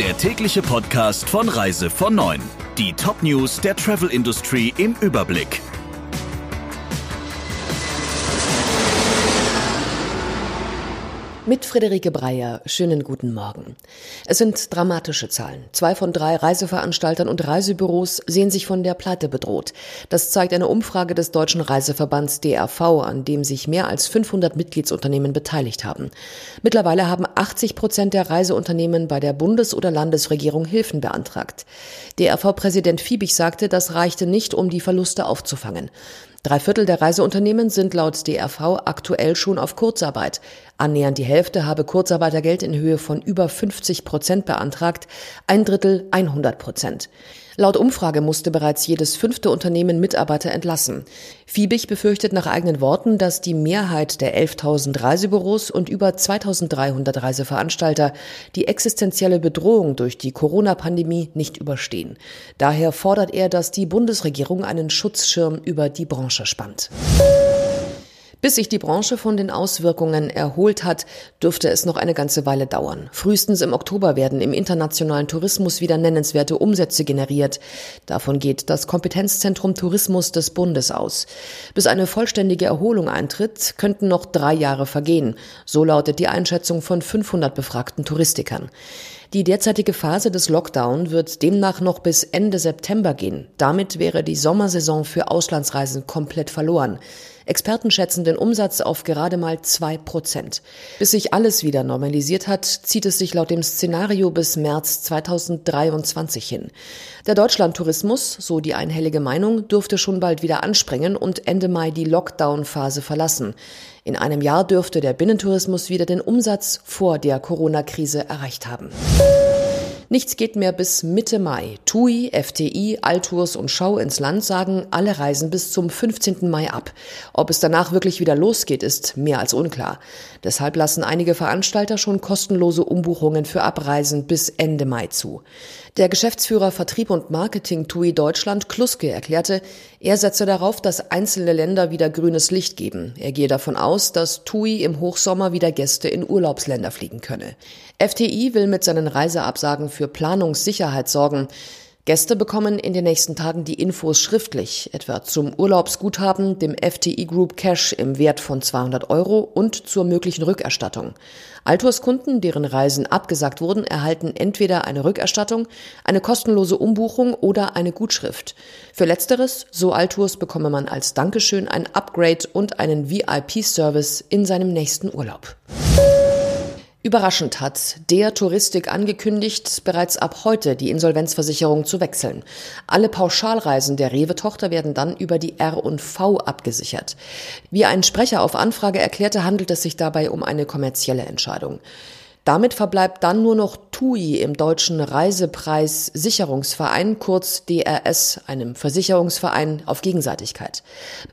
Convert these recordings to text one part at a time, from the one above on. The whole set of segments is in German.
der tägliche Podcast von Reise von 9. Die Top-News der Travel Industry im Überblick. Mit Friederike Breyer, schönen guten Morgen. Es sind dramatische Zahlen. Zwei von drei Reiseveranstaltern und Reisebüros sehen sich von der Pleite bedroht. Das zeigt eine Umfrage des Deutschen Reiseverbands DRV, an dem sich mehr als 500 Mitgliedsunternehmen beteiligt haben. Mittlerweile haben 80 Prozent der Reiseunternehmen bei der Bundes- oder Landesregierung Hilfen beantragt. DRV-Präsident Fiebig sagte, das reichte nicht, um die Verluste aufzufangen. Drei Viertel der Reiseunternehmen sind laut DRV aktuell schon auf Kurzarbeit. Annähernd die Hälfte habe Kurzarbeitergeld in Höhe von über 50 Prozent beantragt, ein Drittel 100 Prozent. Laut Umfrage musste bereits jedes fünfte Unternehmen Mitarbeiter entlassen. Fiebig befürchtet nach eigenen Worten, dass die Mehrheit der 11.000 Reisebüros und über 2.300 Reiseveranstalter die existenzielle Bedrohung durch die Corona-Pandemie nicht überstehen. Daher fordert er, dass die Bundesregierung einen Schutzschirm über die Branche spannt. Bis sich die Branche von den Auswirkungen erholt hat, dürfte es noch eine ganze Weile dauern. Frühestens im Oktober werden im internationalen Tourismus wieder nennenswerte Umsätze generiert. Davon geht das Kompetenzzentrum Tourismus des Bundes aus. Bis eine vollständige Erholung eintritt, könnten noch drei Jahre vergehen. So lautet die Einschätzung von 500 befragten Touristikern. Die derzeitige Phase des Lockdown wird demnach noch bis Ende September gehen. Damit wäre die Sommersaison für Auslandsreisen komplett verloren. Experten schätzen den Umsatz auf gerade mal zwei Prozent. Bis sich alles wieder normalisiert hat, zieht es sich laut dem Szenario bis März 2023 hin. Der Deutschlandtourismus, so die einhellige Meinung, dürfte schon bald wieder anspringen und Ende Mai die Lockdown-Phase verlassen. In einem Jahr dürfte der Binnentourismus wieder den Umsatz vor der Corona-Krise erreicht haben. Nichts geht mehr bis Mitte Mai. TUI, FTI, Altours und Schau ins Land sagen alle Reisen bis zum 15. Mai ab. Ob es danach wirklich wieder losgeht, ist mehr als unklar. Deshalb lassen einige Veranstalter schon kostenlose Umbuchungen für Abreisen bis Ende Mai zu. Der Geschäftsführer Vertrieb und Marketing TUI Deutschland, Kluske, erklärte, er setze darauf, dass einzelne Länder wieder grünes Licht geben. Er gehe davon aus, dass TUI im Hochsommer wieder Gäste in Urlaubsländer fliegen könne. FTI will mit seinen Reiseabsagen für Planungssicherheit sorgen. Gäste bekommen in den nächsten Tagen die Infos schriftlich, etwa zum Urlaubsguthaben, dem FTI Group Cash im Wert von 200 Euro und zur möglichen Rückerstattung. Altours-Kunden, deren Reisen abgesagt wurden, erhalten entweder eine Rückerstattung, eine kostenlose Umbuchung oder eine Gutschrift. Für letzteres, so Altours, bekomme man als Dankeschön ein Upgrade und einen VIP-Service in seinem nächsten Urlaub. Überraschend hat der Touristik angekündigt, bereits ab heute die Insolvenzversicherung zu wechseln. Alle Pauschalreisen der Rewe-Tochter werden dann über die R&V abgesichert. Wie ein Sprecher auf Anfrage erklärte, handelt es sich dabei um eine kommerzielle Entscheidung. Damit verbleibt dann nur noch TUI im Deutschen Reisepreissicherungsverein, kurz DRS, einem Versicherungsverein auf Gegenseitigkeit.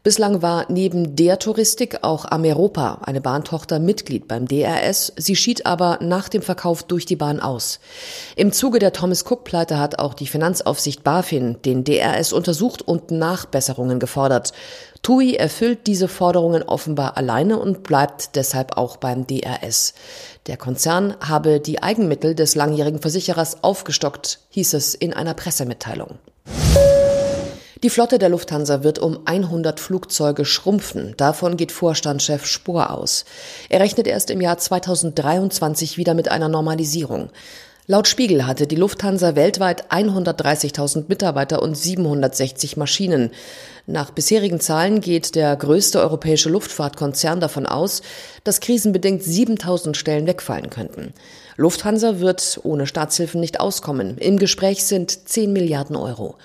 Bislang war neben der Touristik auch Ameropa, eine Bahntochter, Mitglied beim DRS. Sie schied aber nach dem Verkauf durch die Bahn aus. Im Zuge der Thomas Cook-Pleite hat auch die Finanzaufsicht BaFin den DRS untersucht und Nachbesserungen gefordert. TUI erfüllt diese Forderungen offenbar alleine und bleibt deshalb auch beim DRS. Der Konzern habe die Eigenmittel des langjährigen Versicherers aufgestockt, hieß es in einer Pressemitteilung. Die Flotte der Lufthansa wird um 100 Flugzeuge schrumpfen. Davon geht Vorstandschef Spohr aus. Er rechnet erst im Jahr 2023 wieder mit einer Normalisierung. Laut Spiegel hatte die Lufthansa weltweit 130.000 Mitarbeiter und 760 Maschinen. Nach bisherigen Zahlen geht der größte europäische Luftfahrtkonzern davon aus, dass krisenbedingt 7.000 Stellen wegfallen könnten. Lufthansa wird ohne Staatshilfen nicht auskommen. Im Gespräch sind 10 Milliarden Euro.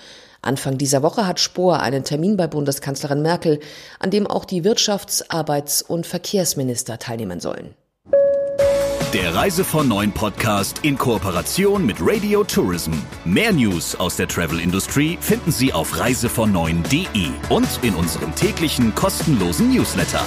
Anfang dieser Woche hat Spohr einen Termin bei Bundeskanzlerin Merkel, an dem auch die Wirtschafts-, Arbeits- und Verkehrsminister teilnehmen sollen. Der Reise von Neuen Podcast in Kooperation mit Radio Tourism. Mehr News aus der Travel Industry finden Sie auf reisevon und in unserem täglichen kostenlosen Newsletter.